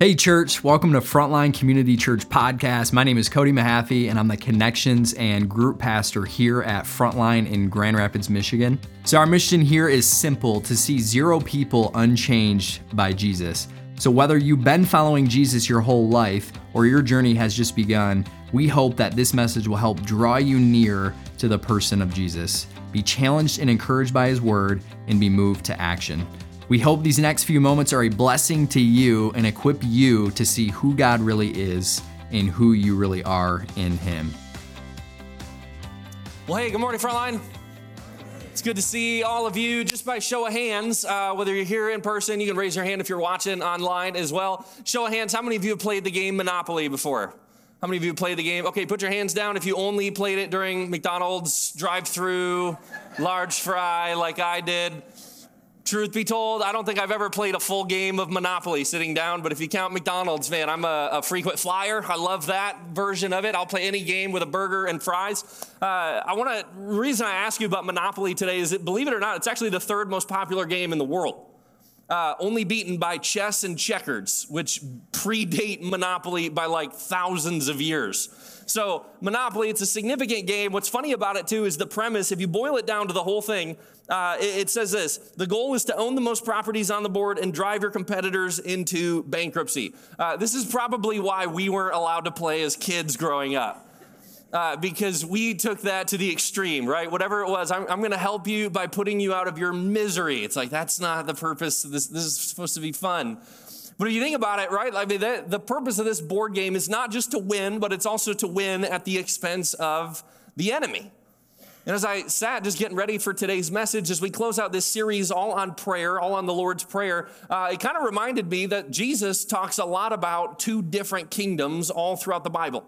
Hey, church, welcome to Frontline Community Church Podcast. My name is Cody Mahaffey, and I'm the Connections and Group Pastor here at Frontline in Grand Rapids, Michigan. So, our mission here is simple to see zero people unchanged by Jesus. So, whether you've been following Jesus your whole life or your journey has just begun, we hope that this message will help draw you near to the person of Jesus. Be challenged and encouraged by his word and be moved to action. We hope these next few moments are a blessing to you and equip you to see who God really is and who you really are in Him. Well, hey, good morning, Frontline. It's good to see all of you. Just by show of hands, uh, whether you're here in person, you can raise your hand if you're watching online as well. Show of hands, how many of you have played the game Monopoly before? How many of you played the game? Okay, put your hands down if you only played it during McDonald's drive through, large fry, like I did. Truth be told, I don't think I've ever played a full game of Monopoly sitting down, but if you count McDonald's, man, I'm a, a frequent flyer. I love that version of it. I'll play any game with a burger and fries. Uh, I want to, reason I ask you about Monopoly today is that, believe it or not, it's actually the third most popular game in the world. Uh, only beaten by chess and checkers, which predate Monopoly by like thousands of years. So, Monopoly, it's a significant game. What's funny about it, too, is the premise. If you boil it down to the whole thing, uh, it, it says this The goal is to own the most properties on the board and drive your competitors into bankruptcy. Uh, this is probably why we weren't allowed to play as kids growing up. Uh, because we took that to the extreme, right? Whatever it was, I'm, I'm going to help you by putting you out of your misery. It's like, that's not the purpose. This, this is supposed to be fun. But if you think about it, right, I mean, the, the purpose of this board game is not just to win, but it's also to win at the expense of the enemy. And as I sat just getting ready for today's message, as we close out this series all on prayer, all on the Lord's Prayer, uh, it kind of reminded me that Jesus talks a lot about two different kingdoms all throughout the Bible.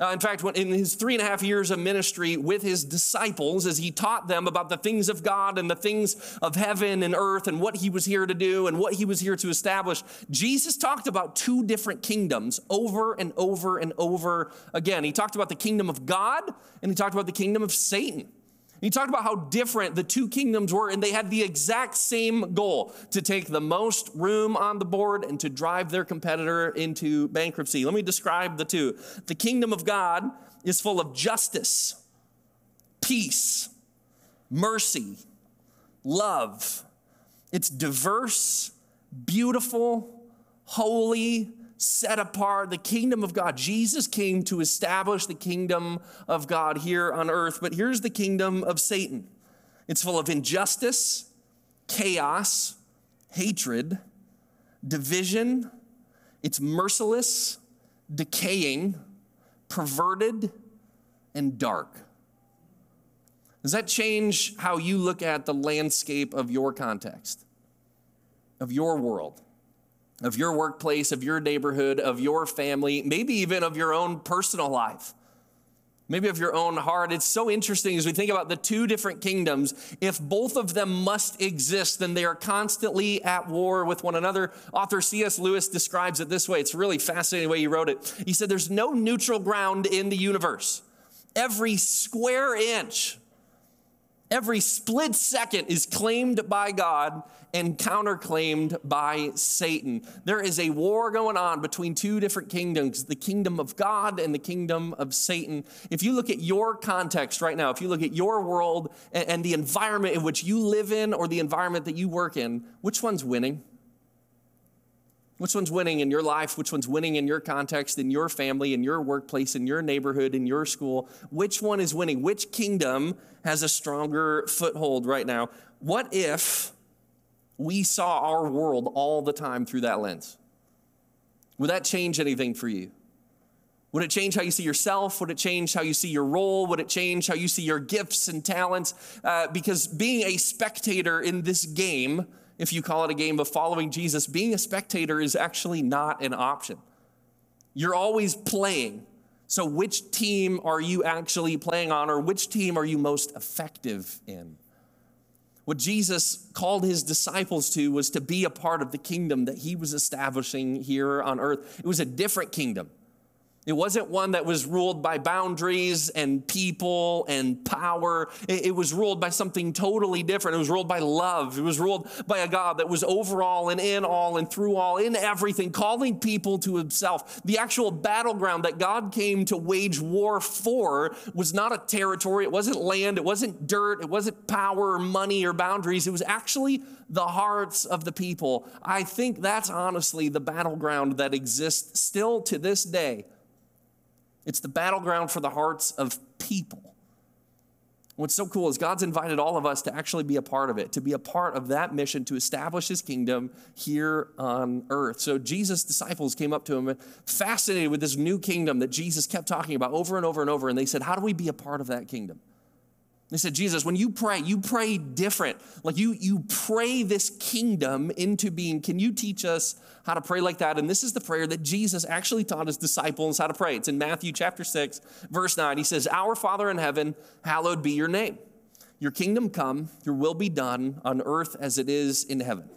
Uh, in fact, when, in his three and a half years of ministry with his disciples, as he taught them about the things of God and the things of heaven and earth and what he was here to do and what he was here to establish, Jesus talked about two different kingdoms over and over and over again. He talked about the kingdom of God and he talked about the kingdom of Satan. He talked about how different the two kingdoms were, and they had the exact same goal to take the most room on the board and to drive their competitor into bankruptcy. Let me describe the two. The kingdom of God is full of justice, peace, mercy, love. It's diverse, beautiful, holy, set apart, the kingdom of God. Jesus came to establish the kingdom of God here on earth. But here's the kingdom of Satan it's full of injustice, chaos, hatred, division. It's merciless, decaying, perverted, and dark. Does that change how you look at the landscape of your context, of your world? Of your workplace, of your neighborhood, of your family, maybe even of your own personal life, maybe of your own heart. It's so interesting as we think about the two different kingdoms. If both of them must exist, then they are constantly at war with one another. Author C.S. Lewis describes it this way. It's really fascinating the way he wrote it. He said, There's no neutral ground in the universe. Every square inch Every split second is claimed by God and counterclaimed by Satan. There is a war going on between two different kingdoms the kingdom of God and the kingdom of Satan. If you look at your context right now, if you look at your world and, the environment in which you live in or the environment that you work in, which one's winning? Which one's winning in your life? Which one's winning in your context, in your family, in your workplace, in your neighborhood, in your school? Which one is winning? Which kingdom has a stronger foothold right now? What if we saw our world all the time through that lens? Would that change anything for you? Would it change how you see yourself? Would it change how you see your role? Would it change how you see your gifts and talents? Uh, because being a spectator in this game, if you call it a game of following Jesus, being a spectator is actually not an option. You're always playing. So, which team are you actually playing on, or which team are you most effective in? What Jesus called his disciples to was to be a part of the kingdom that he was establishing here on earth. It was a different kingdom. It wasn't one that was ruled by boundaries and people and power. It, was ruled by something totally different. It was ruled by love. It was ruled by a God that was over all and in all and through all, in everything, calling people to himself. The actual battleground that God came to wage war for was not a territory, it wasn't land, it wasn't dirt, it wasn't power or money or boundaries. It was actually the hearts of the people. I think that's honestly the battleground that exists still to this day it's the battleground for the hearts of people. What's so cool is God's invited all of us to actually be a part of it, to be a part of that mission to establish his kingdom here on earth. So Jesus' disciples came up to him fascinated with this new kingdom that Jesus kept talking about over and over and over. And they said, How do we be a part of that kingdom? They said, Jesus, when you pray, you pray different. Like you, you pray this kingdom into being. Can you teach us how to pray like that? And this is the prayer that Jesus actually taught his disciples how to pray. It's in Matthew chapter 6, verse 9. He says, Our Father in heaven, hallowed be your name. Your kingdom come, your will be done on earth as it is in heaven.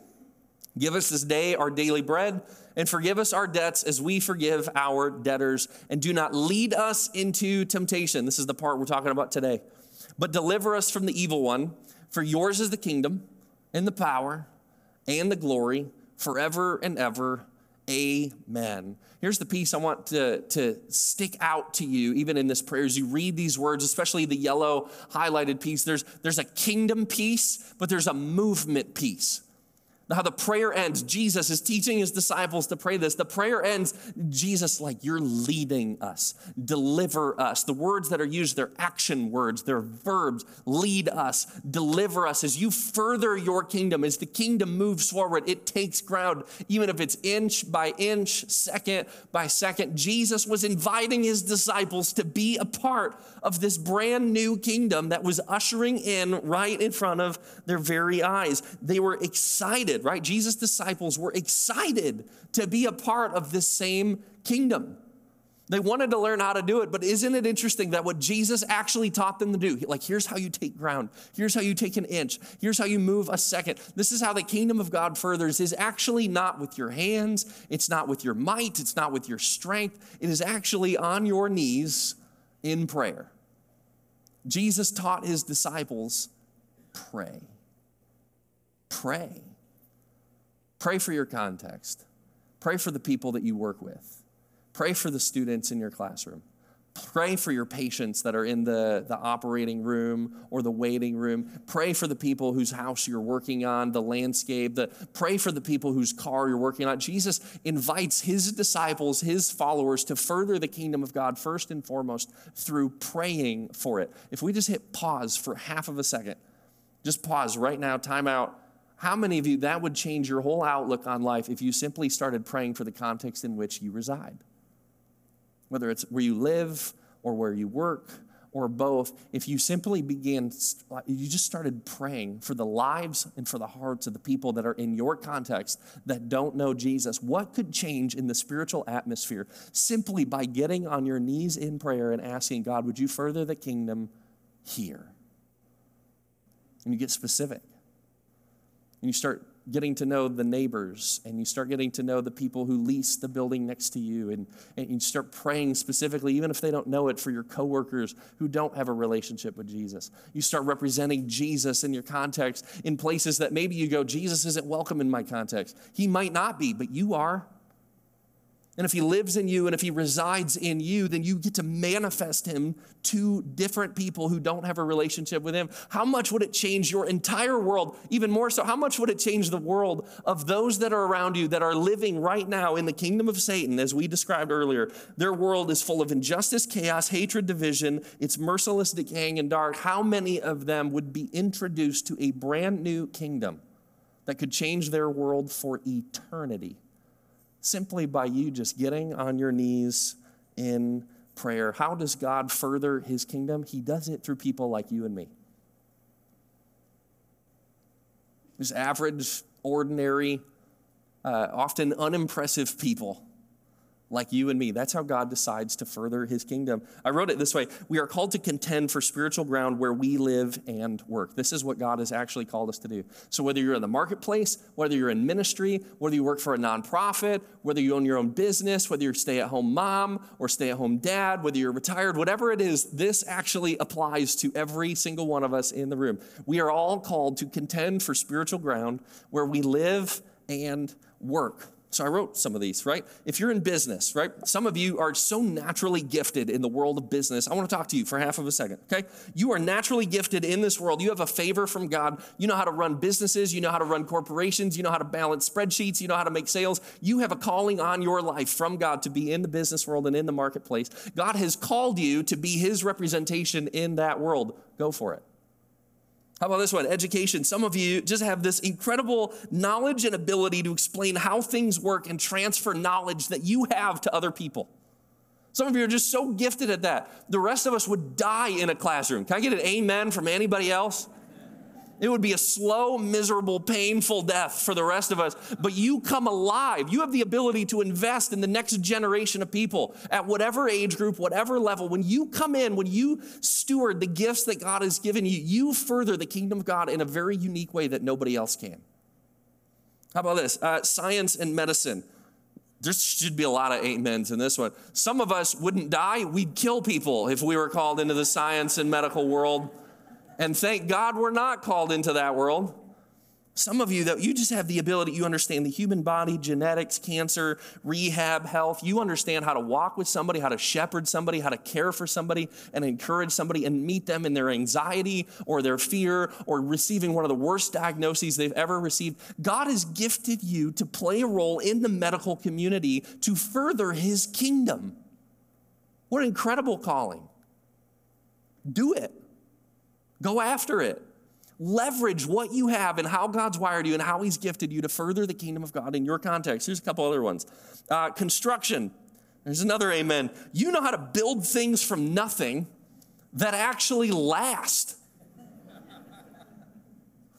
Give us this day our daily bread, and forgive us our debts as we forgive our debtors. And do not lead us into temptation. This is the part we're talking about today but deliver us from the evil one. For yours is the kingdom and the power and the glory forever and ever. Amen. Here's the piece I want to, to stick out to you, even in this prayer, as you read these words, especially the yellow highlighted piece. There's, there's a kingdom piece, but there's a movement piece how the prayer ends. Jesus is teaching his disciples to pray this. The prayer ends, Jesus, like, you're leading us, deliver us. The words that are used, they're action words, they're verbs. Lead us, deliver us. As you further your kingdom, as the kingdom moves forward, it takes ground, even if it's inch by inch, second by second. Jesus was inviting his disciples to be a part of this brand new kingdom that was ushering in right in front of their very eyes. They were excited right? Jesus' disciples were excited to be a part of this same kingdom. They wanted to learn how to do it, but isn't it interesting that what Jesus actually taught them to do, like, here's how you take ground, here's how you take an inch, here's how you move a second, this is how the kingdom of God furthers, is actually not with your hands, it's not with your might, it's not with your strength, it is actually on your knees in prayer. Jesus taught his disciples pray. Pray. Pray for your context. Pray for the people that you work with. Pray for the students in your classroom. Pray for your patients that are in the, the operating room or the waiting room. Pray for the people whose house you're working on, the landscape. The, pray for the people whose car you're working on. Jesus invites his disciples, his followers, to further the kingdom of God first and foremost through praying for it. If we just hit pause for half of a second, just pause right now, time out, how many of you, that would change your whole outlook on life if you simply started praying for the context in which you reside? Whether it's where you live or where you work or both, if you simply began, you just started praying for the lives and for the hearts of the people that are in your context that don't know Jesus, what could change in the spiritual atmosphere simply by getting on your knees in prayer and asking God, would you further the kingdom here? And you get specific and you start getting to know the neighbors and you start getting to know the people who lease the building next to you and, and you start praying specifically even if they don't know it for your coworkers who don't have a relationship with jesus. You start representing jesus in your context in places that maybe you go jesus isn't welcome in my context. He might not be but you are and if he lives in you and if he resides in you, then you get to manifest him to different people who don't have a relationship with him. How much would it change your entire world? Even more so, how much would it change the world of those that are around you that are living right now in the kingdom of Satan, as we described earlier? Their world is full of injustice, chaos, hatred, division. It's merciless, decaying, and dark. How many of them would be introduced to a brand new kingdom that could change their world for eternity? Simply by you just getting on your knees in prayer. How does God further his kingdom? He does it through people like you and me. These average, ordinary, uh, often unimpressive people like you and me. That's how God decides to further his kingdom. I wrote it this way We are called to contend for spiritual ground where we live and work. This is what God has actually called us to do. So, whether you're in the marketplace, whether you're in ministry, whether you work for a nonprofit, whether you own your own business, whether you're stay at home mom or stay at home dad, whether you're retired, whatever it is, this actually applies to every single one of us in the room. We are all called to contend for spiritual ground where we live and work. So I wrote some of these, right? If you're in business, right? Some of you are so naturally gifted in the world of business. I want to talk to you for half of a second, okay? You are naturally gifted in this world. You have a favor from God. You know how to run businesses, you know how to run corporations, you know how to balance spreadsheets, you know how to make sales. You have a calling on your life from God to be in the business world and in the marketplace. God has called you to be his representation in that world. Go for it. How about this one? Education. Some of you just have this incredible knowledge and ability to explain how things work and transfer knowledge that you have to other people. Some of you are just so gifted at that. The rest of us would die in a classroom. Can I get an amen from anybody else? It would be a slow, miserable, painful death for the rest of us. But you come alive. You have the ability to invest in the next generation of people at whatever age group, whatever level. When you come in, when you steward the gifts that God has given you, you further the kingdom of God in a very unique way that nobody else can. How about this? Uh, science and medicine. There should be a lot of amens in this one. Some of us wouldn't die, we'd kill people if we were called into the science and medical world. And thank God we're not called into that world. Some of you, that you just have the ability, you understand the human body, genetics, cancer, rehab, health. You understand how to walk with somebody, how to shepherd somebody, how to care for somebody, and encourage somebody and meet them in their anxiety or their fear or receiving one of the worst diagnoses they've ever received. God has gifted you to play a role in the medical community to further his kingdom. What an incredible calling. Do it. Go after it. Leverage what you have and how God's wired you and how He's gifted you to further the kingdom of God in your context. Here's a couple other ones uh, construction. There's another amen. You know how to build things from nothing that actually last.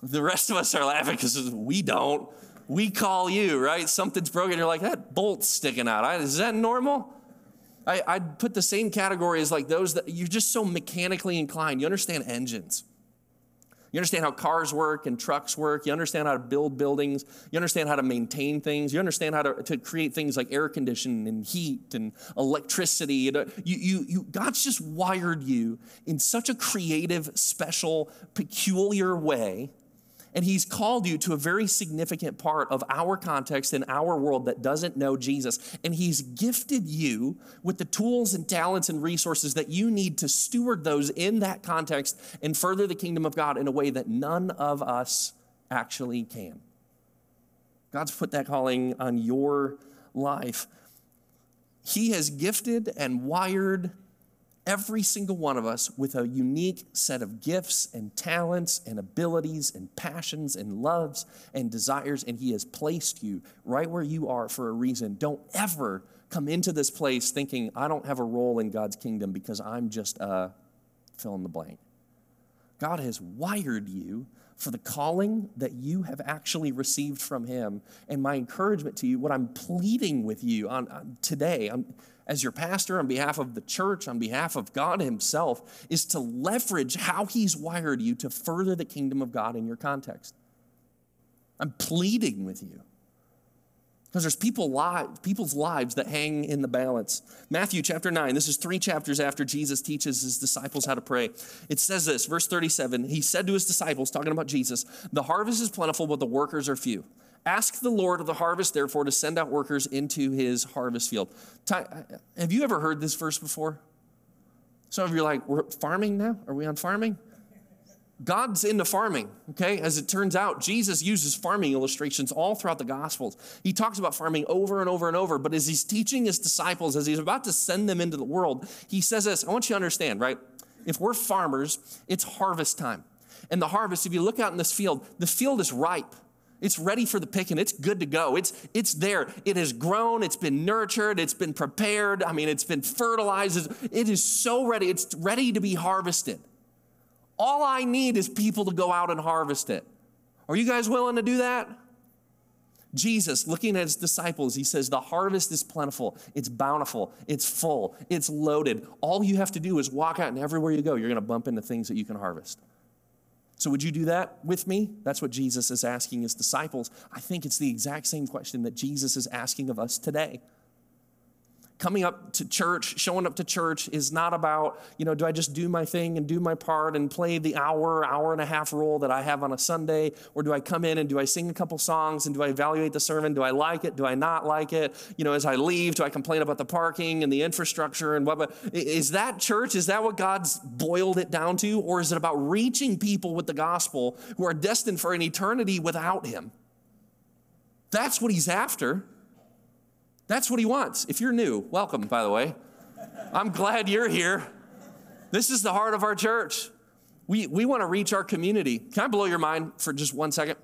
the rest of us are laughing because we don't. We call you, right? Something's broken. You're like, that bolt's sticking out. Is that normal? I, would put the same category as like those that you're just so mechanically inclined. You understand engines. You understand how cars work and trucks work. You understand how to build buildings. You understand how to maintain things. You understand how to, to create things like air conditioning and heat and electricity. You, you, you, God's just wired you in such a creative, special, peculiar way and He's called you to a very significant part of our context in our world that doesn't know Jesus. And He's gifted you with the tools and talents and resources that you need to steward those in that context and further the kingdom of God in a way that none of us actually can. God's put that calling on your life. He has gifted and wired every single one of us with a unique set of gifts and talents and abilities and passions and loves and desires, and He has placed you right where you are for a reason. Don't ever come into this place thinking, I don't have a role in God's kingdom because I'm just a fill in the blank. God has wired you for the calling that you have actually received from Him. And my encouragement to you, what I'm pleading with you on, on today, I'm, as your pastor, on behalf of the church, on behalf of God Himself, is to leverage how He's wired you to further the kingdom of God in your context. I'm pleading with you. Because there's people li- people's lives that hang in the balance. Matthew chapter 9, this is three chapters after Jesus teaches his disciples how to pray. It says this, verse 37 He said to his disciples, talking about Jesus, The harvest is plentiful, but the workers are few. Ask the Lord of the harvest, therefore, to send out workers into his harvest field. Uh, have you ever heard this verse before? Some of you are like, we're farming now? Are we on farming? God's into farming, okay? As it turns out, Jesus uses farming illustrations all throughout the Gospels. He talks about farming over and over and over, but as he's teaching his disciples, as he's about to send them into the world, he says this I want you to understand, right? If we're farmers, it's harvest time. And the harvest, if you look out in this field, the field is ripe. It's ready for the picking. It's good to go. It's, it's there. It has grown. It's been nurtured. It's been prepared. I mean, it's been fertilized. It is so ready. It's ready to be harvested. All I need is people to go out and harvest it. Are you guys willing to do that? Jesus, looking at his disciples, he says, The harvest is plentiful, it's bountiful, it's full, it's loaded. All you have to do is walk out, and everywhere you go, you're going to bump into things that you can harvest. So, would you do that with me? That's what Jesus is asking his disciples. I think it's the exact same question that Jesus is asking of us today coming up to church, showing up to church is not about, you know, do I just do my thing and do my part and play the hour, hour and a half role that I have on a Sunday? Or do I come in and do I sing a couple songs and do I evaluate the sermon? Do I like it? Do I not like it? You know, as I leave, do I complain about the parking and the infrastructure and what? But is that church? Is that what God's boiled it down to? Or is it about reaching people with the gospel who are destined for an eternity without Him? That's what He's after. That's what he wants. If you're new, welcome, by the way. I'm glad you're here. This is the heart of our church. We, we want to reach our community. Can I blow your mind for just one second?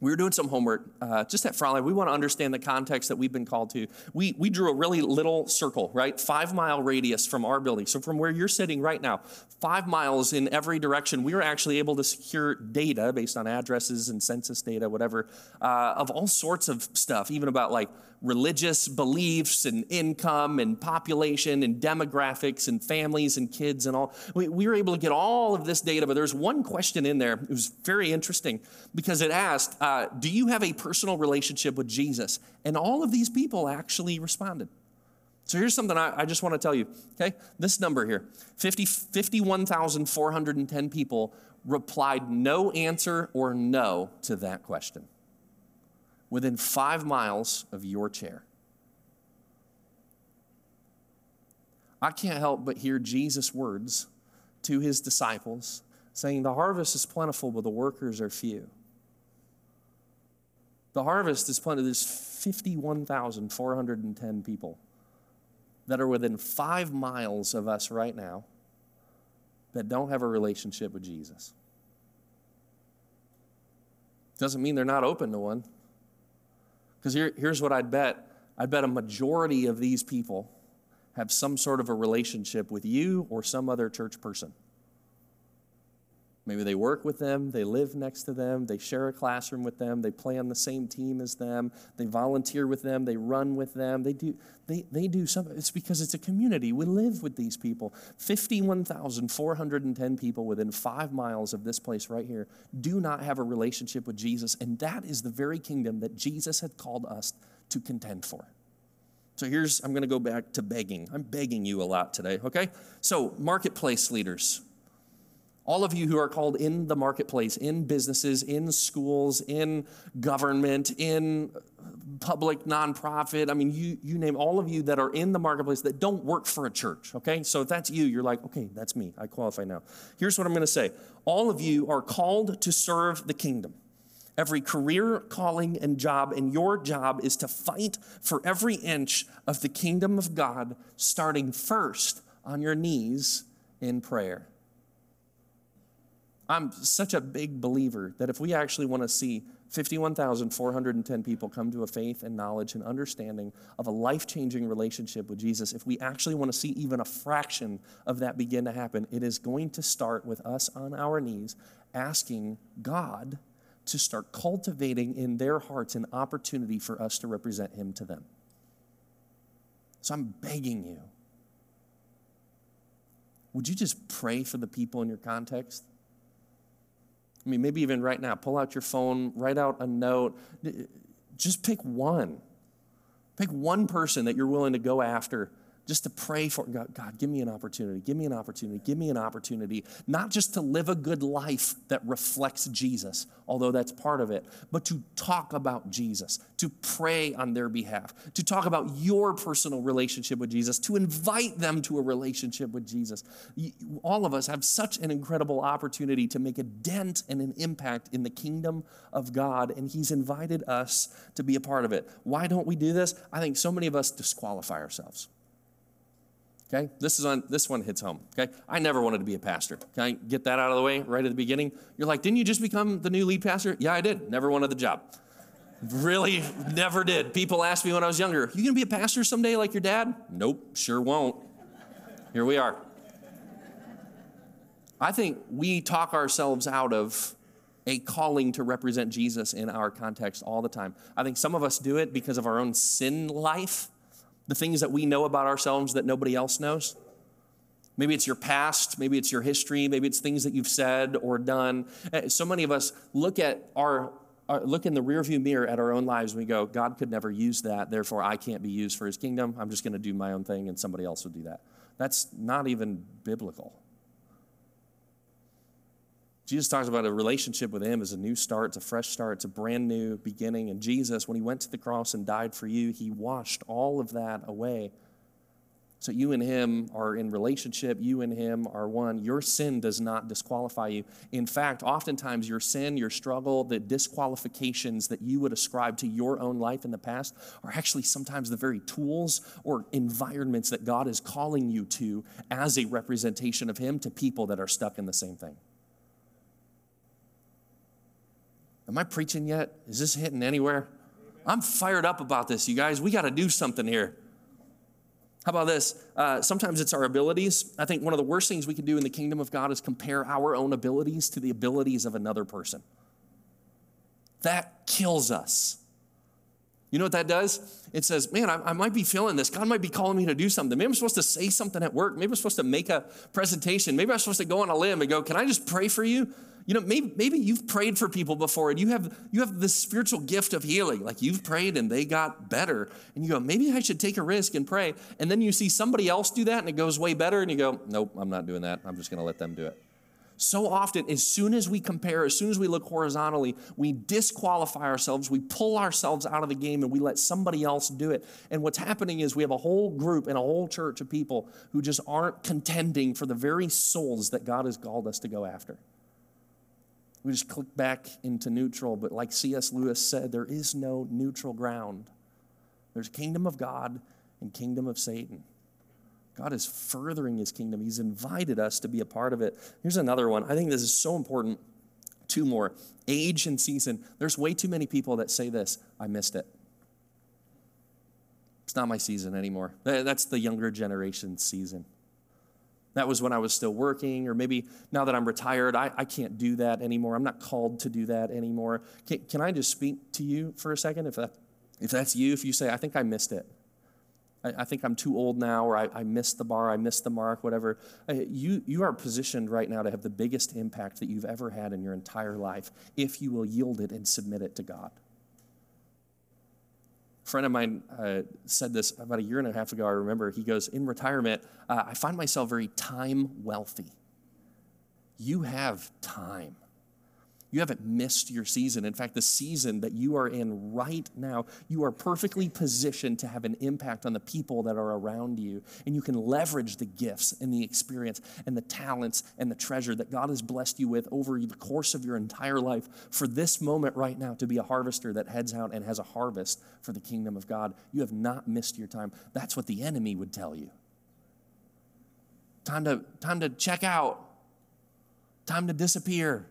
we were doing some homework uh, just at Frontline. We want to understand the context that we've been called to. We, we drew a really little circle, right? Five mile radius from our building. So, from where you're sitting right now, five miles in every direction, we were actually able to secure data based on addresses and census data, whatever, uh, of all sorts of stuff, even about like religious beliefs and income and population and demographics and families and kids and all. We, we were able to get all of this data, but there's one question in there. It was very interesting because it asked, uh, Do you have a personal relationship with Jesus? And all of these people actually responded. So here's something I, I just want to tell you, okay? This number here 50, 51,410 people replied no answer or no to that question within five miles of your chair. I can't help but hear Jesus' words to his disciples saying, The harvest is plentiful, but the workers are few. The harvest is plentiful. There's 51,410 people that are within five miles of us right now that don't have a relationship with Jesus. Doesn't mean they're not open to one. Because here, here's what I'd bet I'd bet a majority of these people have some sort of a relationship with you or some other church person. Maybe they work with them, they live next to them, they share a classroom with them, they play on the same team as them, they volunteer with them, they run with them, they do, they, they do something. It's because it's a community. We live with these people. 51,410 people within five miles of this place right here do not have a relationship with Jesus, and that is the very kingdom that Jesus had called us to contend for. So here's, I'm going to go back to begging. I'm begging you a lot today, okay? So, marketplace leaders all of you who are called in the marketplace, in businesses, in schools, in government, in public nonprofit. I mean, you, you name all of you that are in the marketplace that don't work for a church, okay? So if that's you, you're like, okay, that's me. I qualify now. Here's what I'm to say all of you are called to serve the kingdom. Every career, calling, and job, and your job is to fight for every inch of the kingdom of God, starting first on your knees in prayer. I'm such a big believer that if we actually want to see 51,410 people come to a faith and knowledge and understanding of a life changing relationship with Jesus, if we actually want to see even a fraction of that begin to happen, it is going to start with us on our knees asking God to start cultivating in their hearts an opportunity for us to represent Him to them. So I'm begging you, would you just pray for the people in your context? I mean, maybe even right now, pull out your phone, write out a note. Just pick one. Pick one person that you're willing to go after just to pray for God, God, give me an opportunity, give me an opportunity, give me an opportunity, not just to live a good life that reflects Jesus, although that's part of it, but to talk about Jesus, to pray on their behalf, to talk about your personal relationship with Jesus, to invite them to a relationship with Jesus. All of us have such an incredible opportunity to make a dent and an impact in the kingdom of God, and He's invited us to be a part of it. Why don't we do this? I think so many of us disqualify ourselves. Okay, this is on this one hits home. Okay, I never wanted to be a pastor. I get that out of the way right at the beginning? You're like, didn't you just become the new lead pastor? Yeah, I did. Never wanted the job. Really, never did. People asked me when I was younger, "You gonna be a pastor someday like your dad?" Nope, sure won't. Here we are. I think we talk ourselves out of a calling to represent Jesus in our context all the time. I think some of us do it because of our own sin life, the things that we know about ourselves that nobody else knows. Maybe it's your past, maybe it's your history, maybe it's things that you've said or done. Eh, so many of us look at our, our look in the rearview mirror at our own lives and we go, God could never use that, therefore I can't be used for his kingdom. I'm just going to do my own thing and somebody else will do that. That's not even biblical. Jesus talks about a relationship with Him as a new start, it's a fresh start, it's a brand new beginning. And Jesus, when He went to the cross and died for you, He washed all of that away. So you and Him are in relationship, you and Him are one. Your sin does not disqualify you. In fact, oftentimes your sin, your struggle, the disqualifications that you would ascribe to your own life in the past are actually sometimes the very tools or environments that God is calling you to as a representation of Him to people that are stuck in the same thing. Am I preaching yet? Is this hitting anywhere? I'm fired up about this, you guys. We got to do something here. How about this? Uh, sometimes it's our abilities. I think one of the worst things we can do in the kingdom of God is compare our own abilities to the abilities of another person. That kills us. You know what that does? It says, man, I, I, might be feeling this. God might be calling me to do something. Maybe I'm supposed to say something at work. Maybe I'm supposed to make a presentation. Maybe I'm supposed to go on a limb and go, can I just pray for you? You know, maybe, maybe you've prayed for people before and you have, you have this spiritual gift of healing. Like you've prayed and they got better. And you go, maybe I should take a risk and pray. And then you see somebody else do that and it goes way better. And you go, nope, I'm not doing that. I'm just going to let them do it. So often, as soon as we compare, as soon as we look horizontally, we disqualify ourselves, we pull ourselves out of the game, and we let somebody else do it. And what's happening is we have a whole group and a whole church of people who just aren't contending for the very souls that God has called us to go after. We just click back into neutral, but like C.S. Lewis said, there is no neutral ground. There's kingdom of God and kingdom of Satan. God is furthering his kingdom. He's invited us to be a part of it. Here's another one. I think this is so important. Two more age and season. There's way too many people that say this I missed it. It's not my season anymore. That's the younger generation season. That was when I was still working, or maybe now that I'm retired, I, I can't do that anymore. I'm not called to do that anymore. Can, can I just speak to you for a second? If, that, if that's you, if you say, I think I missed it, I, I think I'm too old now, or I, I, missed the bar, I missed the mark, whatever. Uh, you, you are positioned right now to have the biggest impact that you've ever had in your entire life if you will yield it and submit it to God. A friend of mine uh, said this about a year and a half ago. I remember he goes, In retirement, uh, I find myself very time wealthy. You have time. You haven't missed your season. In fact, the season that you are in right now, you are perfectly positioned to have an impact on the people that are around you. And you can leverage the gifts and the experience and the talents and the treasure that God has blessed you with over the course of your entire life for this moment right now to be a harvester that heads out and has a harvest for the kingdom of God. You have not missed your time. That's what the enemy would tell you. Time to, time to check out, time to disappear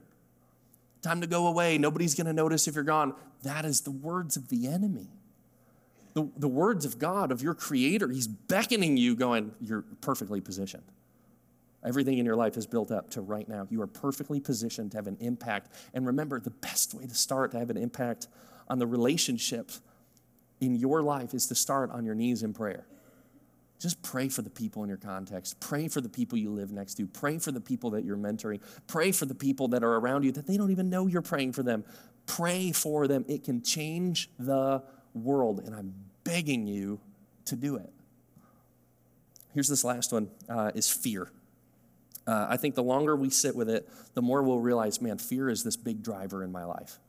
time to go away. Nobody's going to notice if you're gone. That is the words of the enemy. The, the words of God, of your creator. He's beckoning you, going, You're perfectly positioned. Everything in your life is built up to right now. You are perfectly positioned to have an impact. And remember, the best way to start to have an impact on the relationships in your life is to start on your knees in prayer. Just pray for the people in your context. Pray for the people you live next to. Pray for the people that you're mentoring. Pray for the people that are around you that they don't even know you're praying for them. Pray for them. It can change the world, and I'm begging you to do it. Here's this last one uh, is fear. Uh, I think the longer we sit with it, the more we'll realize, man, fear is this big driver in my life.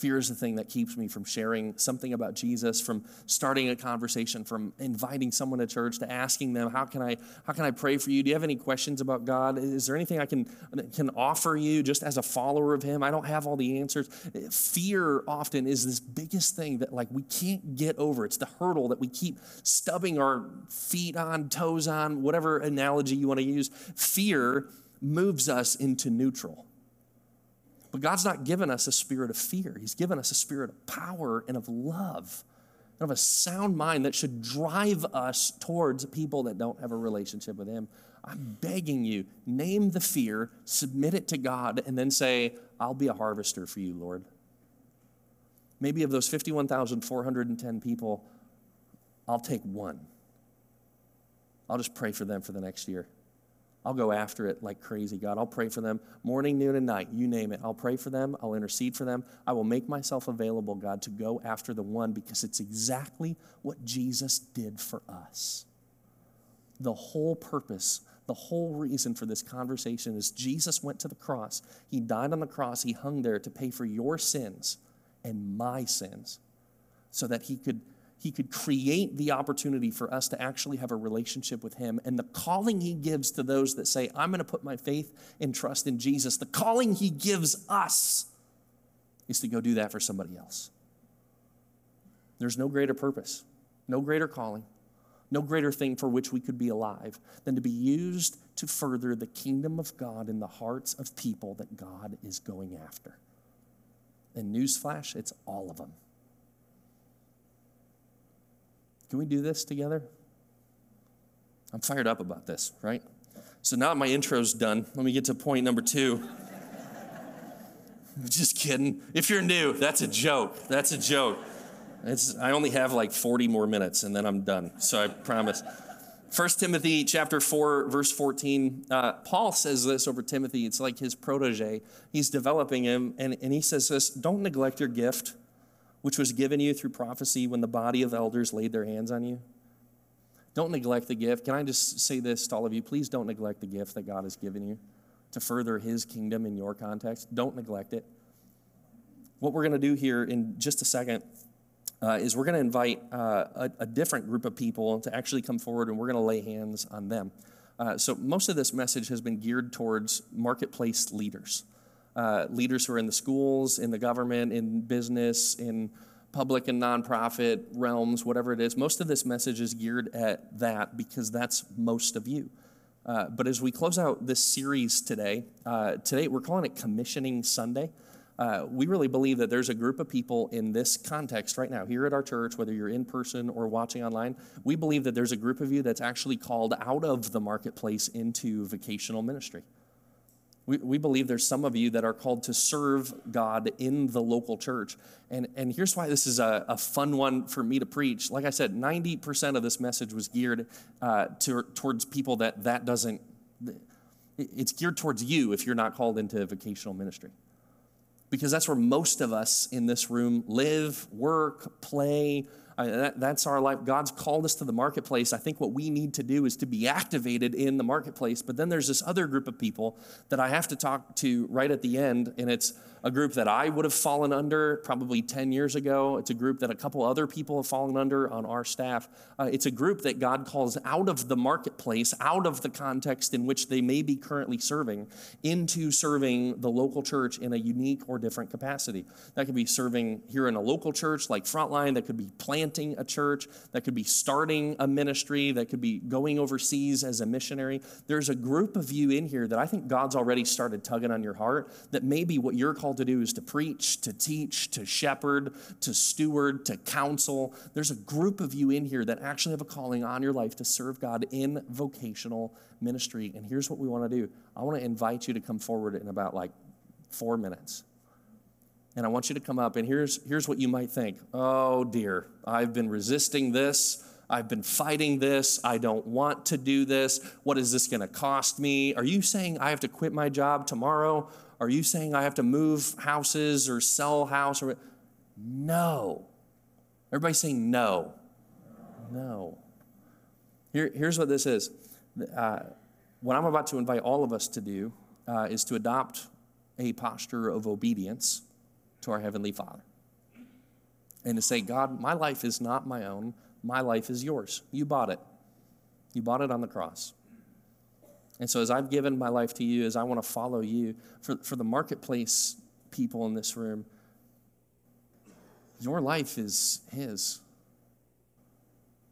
Fear is the thing that keeps me from sharing something about Jesus, from starting a conversation, from inviting someone to church, to asking them, "How can I, how can I pray for you? Do you have any questions about God? Is there anything I can can offer you just as a follower of Him? I don't have all the answers." Fear often is this biggest thing that like we can't get over. It's the hurdle that we keep stubbing our feet on, toes on, whatever analogy you want to use. Fear moves us into neutral. But God's not given us a spirit of fear, He's given us a spirit of power and of love. and of a sound mind that should drive us towards people that don't have a relationship with Him. I'm begging you, name the fear, submit it to God, and then say, I'll be a harvester for you, Lord. Maybe of those 51,410 people, I'll take one. I'll just pray for them for the next year. I'll go after it like crazy, God. I'll pray for them morning, noon, and night. You name it. I'll pray for them. I'll intercede for them. I will make myself available, God, to go after the one because it's exactly what Jesus did for us. The whole purpose, the whole reason for this conversation is Jesus went to the cross. He died on the cross. He hung there to pay for your sins and my sins so that he could he could create the opportunity for us to actually have a relationship with him. And the calling he gives to those that say i'm going to put my faith and trust in jesus the calling he gives us is to go do that for somebody else. There's no greater purpose no greater calling no greater thing for which we could be alive than to be used to further the kingdom of god in the hearts of people that god is going after. And newsflash it's all of them can we do this together? I'm fired up about this, right? So now my intro's done. Let me get to point number two. Just kidding. If you're new, that's a joke. That's a joke. It's, I only have like 40 more minutes and then I'm done. So I promise. 1 Timothy chapter 4, verse 14, uh, Paul says this over Timothy. It's like his protege. He's developing him, and, and he says this Don't neglect your gift which was given you through prophecy when the body of elders laid their hands on you? Don't neglect the gift. Can I just say this to all of you? Please don't neglect the gift that God has given you to further his kingdom in your context. Don't neglect it. What we're going to do here in just a second uh, is we're going to invite uh, a, a, different group of people to actually come forward and we're going to lay hands on them. Uh, so, most of this message has been geared towards marketplace leaders uh, leaders who are in the schools, in the government, in business, in public and nonprofit realms, whatever it is. Most of this message is geared at that because that's most of you. Uh, but as we close out this series today, uh, today we're calling it Commissioning Sunday. Uh, we really believe that there's a group of people in this context right now, here at our church, whether you're in person or watching online, we believe that there's a group of you that's actually called out of the marketplace into vocational ministry. We, we believe there's some of you that are called to serve God in the local church. And, and here's why this is a, a fun one for me to preach. Like I said, 90% of this message was geared uh, to, towards people that that doesn't, it's geared towards you if you're not called into vocational ministry. Because that's where most of us in this room live, work, play, That, that's our life. God's called us to the marketplace. I think what we need to do is to be activated in the marketplace. But then there's this other group of people that I have to talk to right at the end, and it's a group that I would have fallen under probably 10 years ago. It's a group that a couple other people have fallen under on our staff. Uh, it's a group that God calls out of the marketplace, out of the context in which they may be currently serving, into serving the local church in a unique or different capacity. That could be serving here in a local church like Frontline, that could be planting a church, that could be starting a ministry, that could be going overseas as a missionary. There's a group of you in here that I think God's already started tugging on your heart that maybe what you're called called to do is to preach, to teach, to shepherd, to steward, to counsel. There's a group of you in here that actually have a calling on your life to serve God in vocational ministry. And here's what we want to do I want to invite you to come forward in about like four minutes. And I want you to come up, and here's, here's what you might think Oh dear, I've been resisting this. I've been fighting this. I don't want to do this. What is this going to cost me? Are you saying I have to quit my job tomorrow? Are you saying I have to move houses or sell house or no. Everybody saying no. No. Here, here's what this is. Uh, what I'm about to invite all of us to do uh, is to adopt a posture of obedience to our Heavenly Father. And to say, God, my life is not my own. My life is yours. You bought it. You bought it on the cross. And so, as I've given my life to you, as I want to follow you, for, for the marketplace people in this room, your life is His.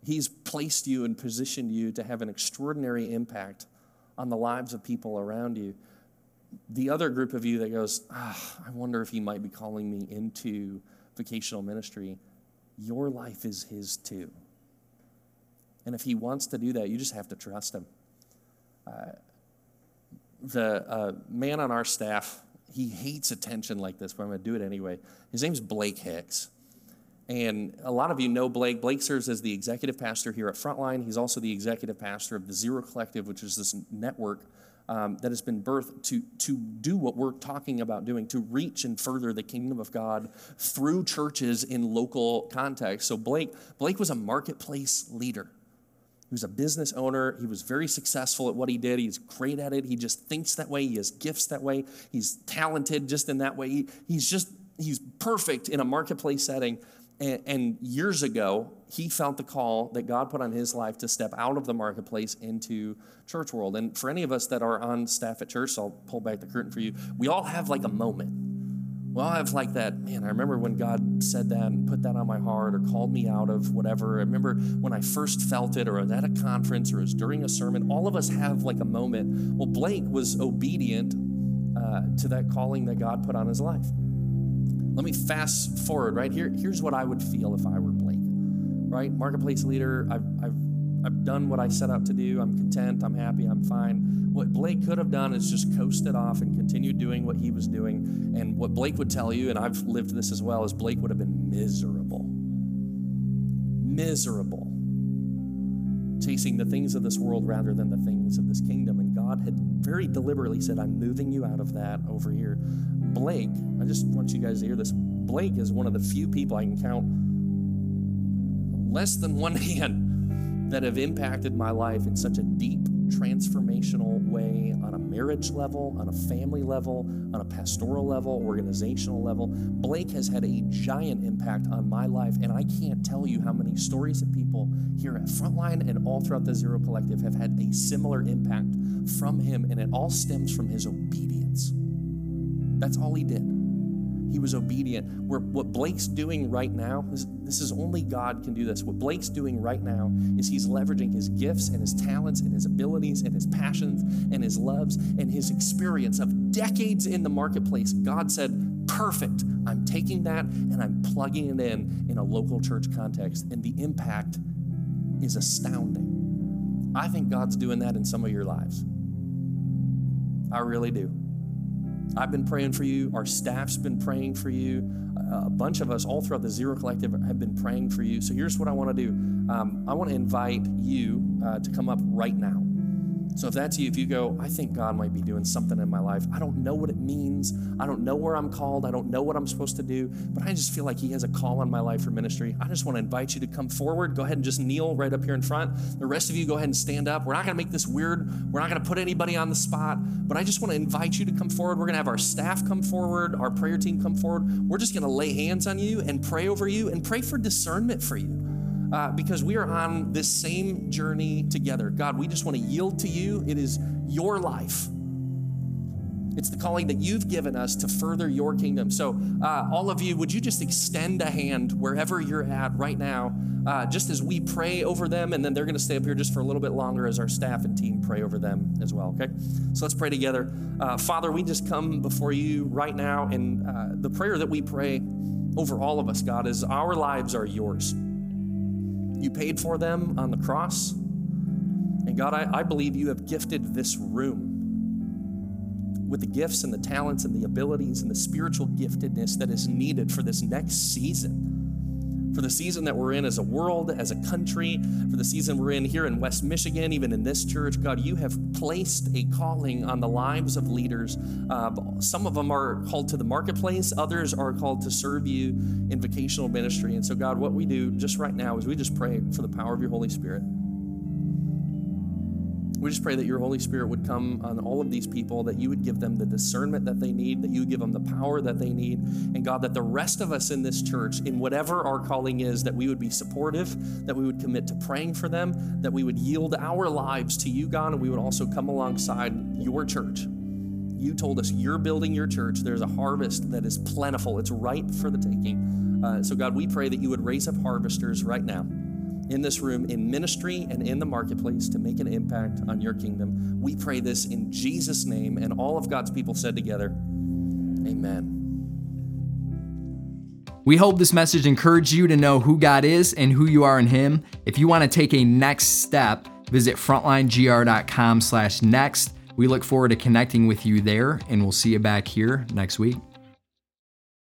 He's placed you and positioned you to have an extraordinary impact on the lives of people around you. The other group of you that goes, ah, I wonder if He might be calling me into vocational ministry. your life is His too. And if He wants to do that, you just have to trust Him. The uh, man on our staff, he hates attention like this, but I'm going to do it anyway. His name's Blake Hicks. And a lot of you know Blake. Blake serves as the executive pastor here at Frontline. He's also the executive pastor of the Zero Collective, which is this network um, that has been birthed to, to do what we're talking about doing, to reach and further the kingdom of God through churches in local context. So Blake, Blake was a marketplace leader. He was a business owner. He was very successful at what he did. He's great at it. He just thinks that way. He has gifts that way. He's talented just in that way. He, he's just, he's perfect in a marketplace setting. And, and, years ago, he felt the call that God put on his life to step out of the marketplace into church world. And for any of us that are on staff at church, so I'll pull back the curtain for you. We all have like a moment. We all have like that, man, I remember when God said that and put that on my heart or called me out of whatever. I remember when I first felt it or at a conference or it was during a sermon. All of us have like a moment. Well, Blake was obedient uh, to that calling that God put on his life. Let me fast forward right here. Here's what I would feel if I were Blake, right? Marketplace leader. I've, I've, I've done what I set out to do. I'm content. I'm happy. I'm fine. What Blake could have done is just coasted off and continued doing what he was doing. And what Blake would tell you, and I've lived this as well, is Blake would have been miserable. Miserable. Chasing the things of this world rather than the things of this kingdom. And God had very deliberately said, I'm moving you out of that over here. Blake, I just want you guys to hear this. Blake is one of the few people I can count less than one hand that have impacted my life in such a deep, transformational way on a marriage level, on a family level, on a pastoral level, organizational level. Blake has had a giant impact on my life, and I can't tell you how many stories of people here at Frontline and all throughout the Zero Collective have had a similar impact from him, and it all stems from his obedience. That's all he did. He was obedient. Where, what Blake's doing right now, is, this is only God can do this. What Blake's doing right now is he's leveraging his gifts and his talents and his abilities and his passions and his loves and his experience of decades in the marketplace. God said, Perfect. I'm taking that and I'm plugging it in in a local church context. And the impact is astounding. I think God's doing that in some of your lives. I really do. I've been praying for you. Our staff's been praying for you. A bunch of us, all throughout the Zero Collective, have been praying for you. So here's what I want to do um, I want to invite you uh, to come up right now. So if that's you, if you go, I think God might be doing something in my life. I don't know what it means. I don't know where I'm called. I don't know what I'm supposed to do, but I just feel like He has a call on my life for ministry. I just want to invite you to come forward. Go ahead and just kneel right up here in front. The rest of you, go ahead and stand up. We're not going to make this weird. We're not going to put anybody on the spot, but I just want to invite you to come forward. We're going to have our staff come forward, our prayer team come forward. We're just going to lay hands on you and pray over you and pray for discernment for you uh, because we are on this same journey together. God, we just want to yield to you. It is your life. It's the calling that you've given us to further your kingdom. So, uh, all of you, would you just extend a hand wherever you're at right now, uh, just as we pray over them, and then they're going to stay up here just for a little bit longer as our staff and team pray over them as well, okay? So, let's pray together. Uh, Father, we just come before you right now, and uh, the prayer that we pray over all of us, God, is our lives are yours. You paid for them on the cross. And God, I, I believe you have gifted this room with the gifts and the talents and the abilities and the spiritual giftedness that is needed for this next season for the season that we're in as a world, as a country, for the season we're in here in West Michigan, even in this church. God, you have placed a calling on the lives of leaders. Uh, some of them are called to the marketplace, others are called to serve you in vocational ministry. And so, God, what we do just right now is we just pray for the power of your Holy Spirit. We just pray that your Holy Spirit would come on all of these people, that you would give them the discernment that they need, that you would give them the power that they need. And God, that the rest of us in this church, in whatever our calling is, that we would be supportive, that we would commit to praying for them, that we would yield our lives to you, God, and we would also come alongside your church. You told us you're building your church. There's a harvest that is plentiful, it's ripe for the taking. Uh, so, God, we pray that you would raise up harvesters right now in this room, in ministry, and in the marketplace to make an impact on your kingdom. We pray this in Jesus' name, and all of God's people said together, Amen. We hope this message encouraged you to know who God is and who you are in Him. If you want to take a next step, visit frontlinegr.com slash next. We look forward to connecting with you there, and we'll see you back here next week.